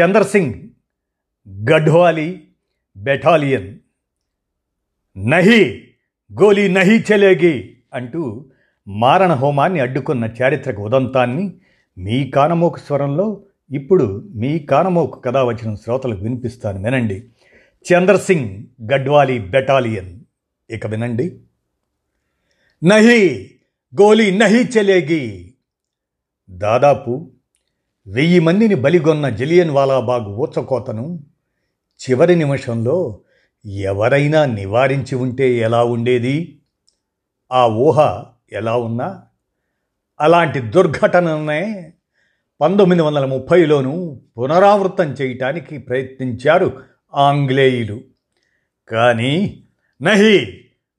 Chandrasingh గఢ్వాలి battalion. నహి గోలీ నహి చలేగి అంటూ మారణ హోమాన్ని అడ్డుకున్న చారిత్రక ఉదంతాన్ని మీ కానమోకు స్వరంలో ఇప్పుడు మీ కానమోకు కథ వచ్చిన శ్రోతలకు వినిపిస్తాను వినండి. చంద్రసింగ్ గడ్వాలి బెటాలియన్. ఇక వినండి. నహి గోలీ నహి చెలేగి. దాదాపు వెయ్యి మందిని బలిగొన్న జలియన్ వాలాబాగ్ ఊచకోతను చివరి నిమిషంలో ఎవరైనా నివారించి ఉంటే ఎలా ఉండేది? ఆ ఊహ ఎలా ఉన్నా? అలాంటి దుర్ఘటననే పంతొమ్మిది వందల ముప్పైలోనూ పునరావృతం చేయటానికి ప్రయత్నించారు ఆంగ్లేయులు. కానీ నహి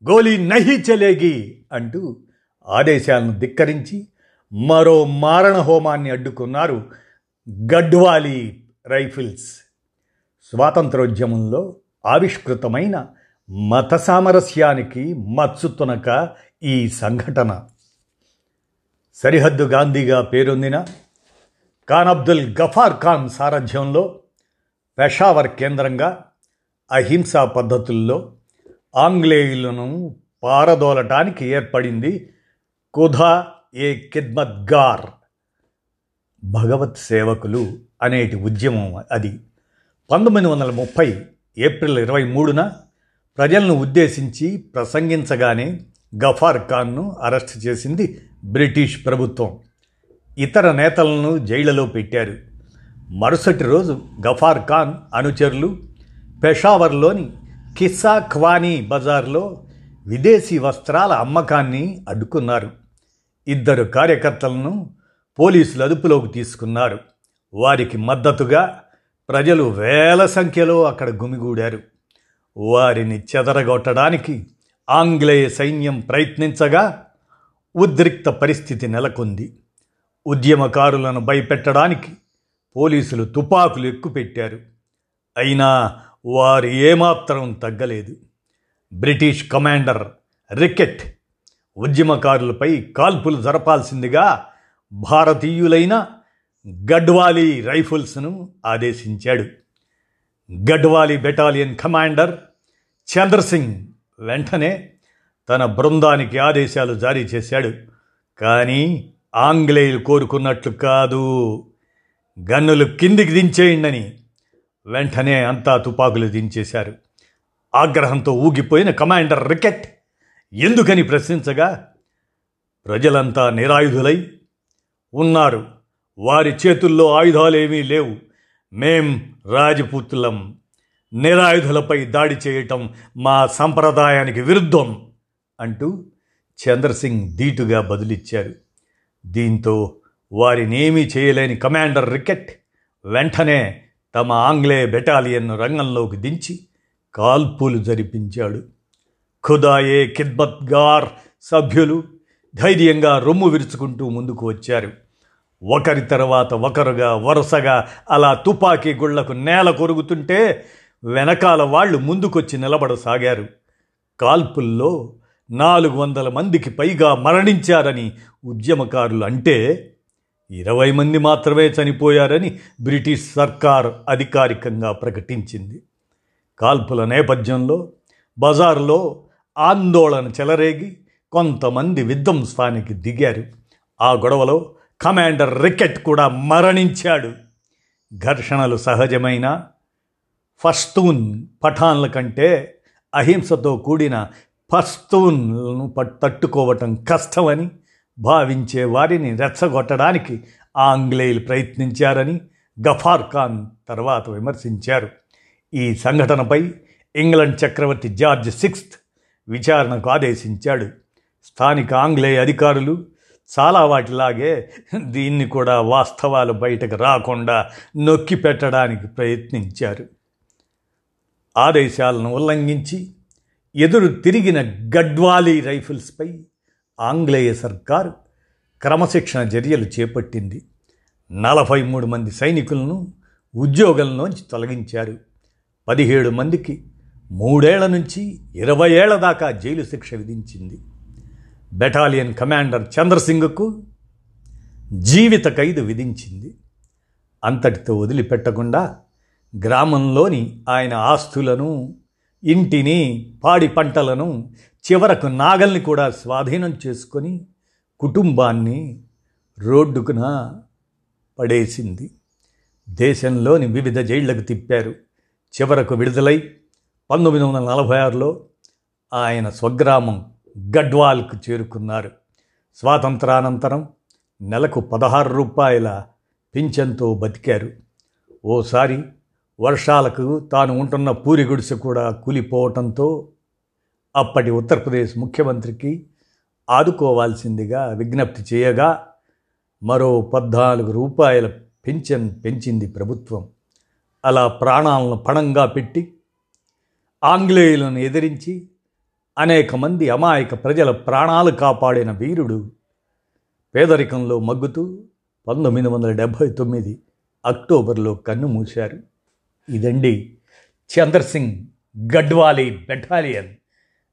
గోలీ నహి చలేగి అంటూ ఆదేశాలను ధిక్కరించి మరో మారణ హోమాన్ని అడ్డుకున్నారు గడ్వాలి రైఫిల్స్. స్వాతంత్రోద్యమంలో ఆవిష్కృతమైన మత సామరస్యానికి మత్సుతునక ఈ సంఘటన. సరిహద్దు గాంధీగా పేరొందిన ఖాన్ అబ్దుల్ గఫార్ ఖాన్ సారథ్యంలో పెషావర్ కేంద్రంగా అహింసా పద్ధతుల్లో ఆంగ్లేయులను పారదోలటానికి ఏర్పడింది కుధా ఏ కిద్మత్గార్ భగవత్ సేవకులు అనేటి ఉద్యమం అది. పంతొమ్మిది వందల ముప్పై ఏప్రిల్ ఇరవై మూడున ప్రజలను ఉద్దేశించి ప్రసంగించగానే గఫార్ ఖాన్ను అరెస్ట్ చేసింది బ్రిటిష్ ప్రభుత్వం. ఇతర నేతలను జైళ్ళలో పెట్టారు. మరుసటి రోజు గఫార్ ఖాన్ అనుచరులు పెషావర్లోని కిస్సా ఖవానీ బజార్లో విదేశీ వస్త్రాల అమ్మకాన్ని అడ్డుకున్నారు. ఇద్దరు కార్యకర్తలను పోలీసులు అదుపులోకి తీసుకున్నారు. వారికి మద్దతుగా ప్రజలు వేల సంఖ్యలో అక్కడ గుమిగూడారు. వారిని చెదరగొట్టడానికి ఆంగ్లేయ సైన్యం ప్రయత్నించగా ఉద్రిక్త పరిస్థితి నెలకొంది. ఉద్యమకారులను భయపెట్టడానికి పోలీసులు తుపాకులు ఎక్కుపెట్టారు. అయినా వారు ఏమాత్రం తగ్గలేదు. బ్రిటిష్ కమాండర్ రికెట్ ఉద్యమకారులపై కాల్పులు జరపాల్సిందిగా భారతీయులైన గడ్వాలీ రైఫిల్స్ను ఆదేశించాడు. గడ్వాలీ బెటాలియన్ కమాండర్ చంద్రసింగ్ వెంటనే తన బృందానికి ఆదేశాలు జారీ చేశాడు. కానీ ఆంగ్లేయులు కోరుకున్నట్లు కాదు. గన్నులు కిందికి దించేయండి వెంటనే అంతా తుపాకులు దించేశారు. ఆగ్రహంతో ఊగిపోయిన కమాండర్ రికెట్ ఎందుకని ప్రశ్నించగా ప్రజలంతా నిరాయుధులై ఉన్నారు. వారి చేతుల్లో ఆయుధాలేమీ లేవు. మేం రాజపుత్రులం. నిరాయుధులపై దాడి చేయటం మా సంప్రదాయానికి విరుద్ధం అంటూ చంద్రసింగ్ ధీటుగా బదులిచ్చారు. దీంతో వారినేమీ చేయలేని కమాండర్ రికెట్ వెంటనే తమ ఆంగ్లేయ బెటాలియన్ను రంగంలోకి దించి కాల్పులు జరిపించాడు. ఖుదాయే కిద్బత్గార్ సభ్యులు ధైర్యంగా రొమ్ము విరుచుకుంటూ ముందుకు వచ్చారు. ఒకరి తర్వాత ఒకరుగా వరుసగా అలా తుపాకీ గుళ్ళకు నేల కొరుగుతుంటే వెనకాల వాళ్ళు ముందుకొచ్చి నిలబడసాగారు. కాల్పుల్లో నాలుగు వందల మందికి పైగా మరణించారని ఉద్యమకారులు అంటే ఇరవై మంది మాత్రమే చనిపోయారని బ్రిటిష్ సర్కార్ అధికారికంగా ప్రకటించింది. కాల్పుల నేపథ్యంలో బజార్లో ఆందోళన చెలరేగి కొంతమంది విధ్వంసానికి దిగారు. ఆ గొడవలో కమాండర్ రికెట్ కూడా మరణించాడు. ఘర్షణలు సహజమైన ఫస్తూన్ పఠాన్ల కంటే అహింసతో కూడిన పస్తూన్లను తట్టుకోవటం కష్టమని భావించే వారిని రెచ్చగొట్టడానికి ఆంగ్లేయులు ప్రయత్నించారని గఫార్ ఖాన్ తర్వాత విమర్శించారు. ఈ సంఘటనపై ఇంగ్లండ్ చక్రవర్తి జార్జ్ సిక్స్త్ విచారణకు ఆదేశించాడు. స్థానిక ఆంగ్లేయ అధికారులు చాలా వాటిలాగే దీన్ని కూడా వాస్తవాలు బయటకు రాకుండా నొక్కి పెట్టడానికి ప్రయత్నించారు. ఆదేశాలను ఉల్లంఘించి ఎదురు తిరిగిన గడ్వాలీ రైఫిల్స్పై ఆంగ్లేయ సర్కారు క్రమశిక్షణ చర్యలు చేపట్టింది. నలభై మూడు మంది సైనికులను ఉద్యోగంలోంచి తొలగించారు. పదిహేడు మందికి మూడేళ్ళ నుంచి ఇరవై ఏళ్ళ దాకా జైలు శిక్ష విధించింది. బెటాలియన్ కమాండర్ చంద్రసింగ్కు జీవిత ఖైదు విధించింది. అంతటితో వదిలిపెట్టకుండా గ్రామంలోని ఆయన ఆస్తులను ఇంటిని పాడి పంటలను చివరకు నాగల్ని కూడా స్వాధీనం చేసుకొని కుటుంబాన్ని రోడ్డుకున పడేసింది. దేశంలోని వివిధ జైళ్ళకు తిప్పారు. చివరకు విడుదలై పంతొమ్మిది వందల నలభై ఆరులో ఆయన స్వగ్రామం గడ్వాల్కు చేరుకున్నారు. స్వాతంత్రానంతరం నెలకు పదహారు రూపాయల పింఛన్తో బతికారు. ఓసారి వర్షాలకు తాను ఉంటున్న పూరి గుడిసె కూడా కూలిపోవటంతో అప్పటి ఉత్తరప్రదేశ్ ముఖ్యమంత్రికి ఆదుకోవాల్సిందిగా విజ్ఞప్తి చేయగా మరో పద్నాలుగు రూపాయల పింఛన్ పెంచింది ప్రభుత్వం. అలా ప్రాణాలను పణంగా పెట్టి ఆంగ్లేయులను ఎదిరించి అనేక మంది అమాయక ప్రజల ప్రాణాలు కాపాడిన వీరుడు పేదరికంలో మగ్గుతూ పంతొమ్మిది వందల డెబ్భై తొమ్మిది అక్టోబర్లో కన్ను మూశారు. ఇదండి చంద్రసింగ్ గడ్వాలీ బెటాలియన్.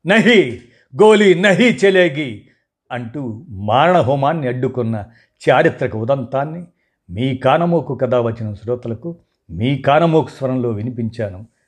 నహి గోలీ నహి చెలేగి అంటూ మారణహోమాన్ని అడ్డుకున్న చారిత్రక ఉదంతాన్ని మీ కానమోకు కథ వచ్చిన శ్రోతలకు మీ కానమోకు స్వరంలో వినిపించాను.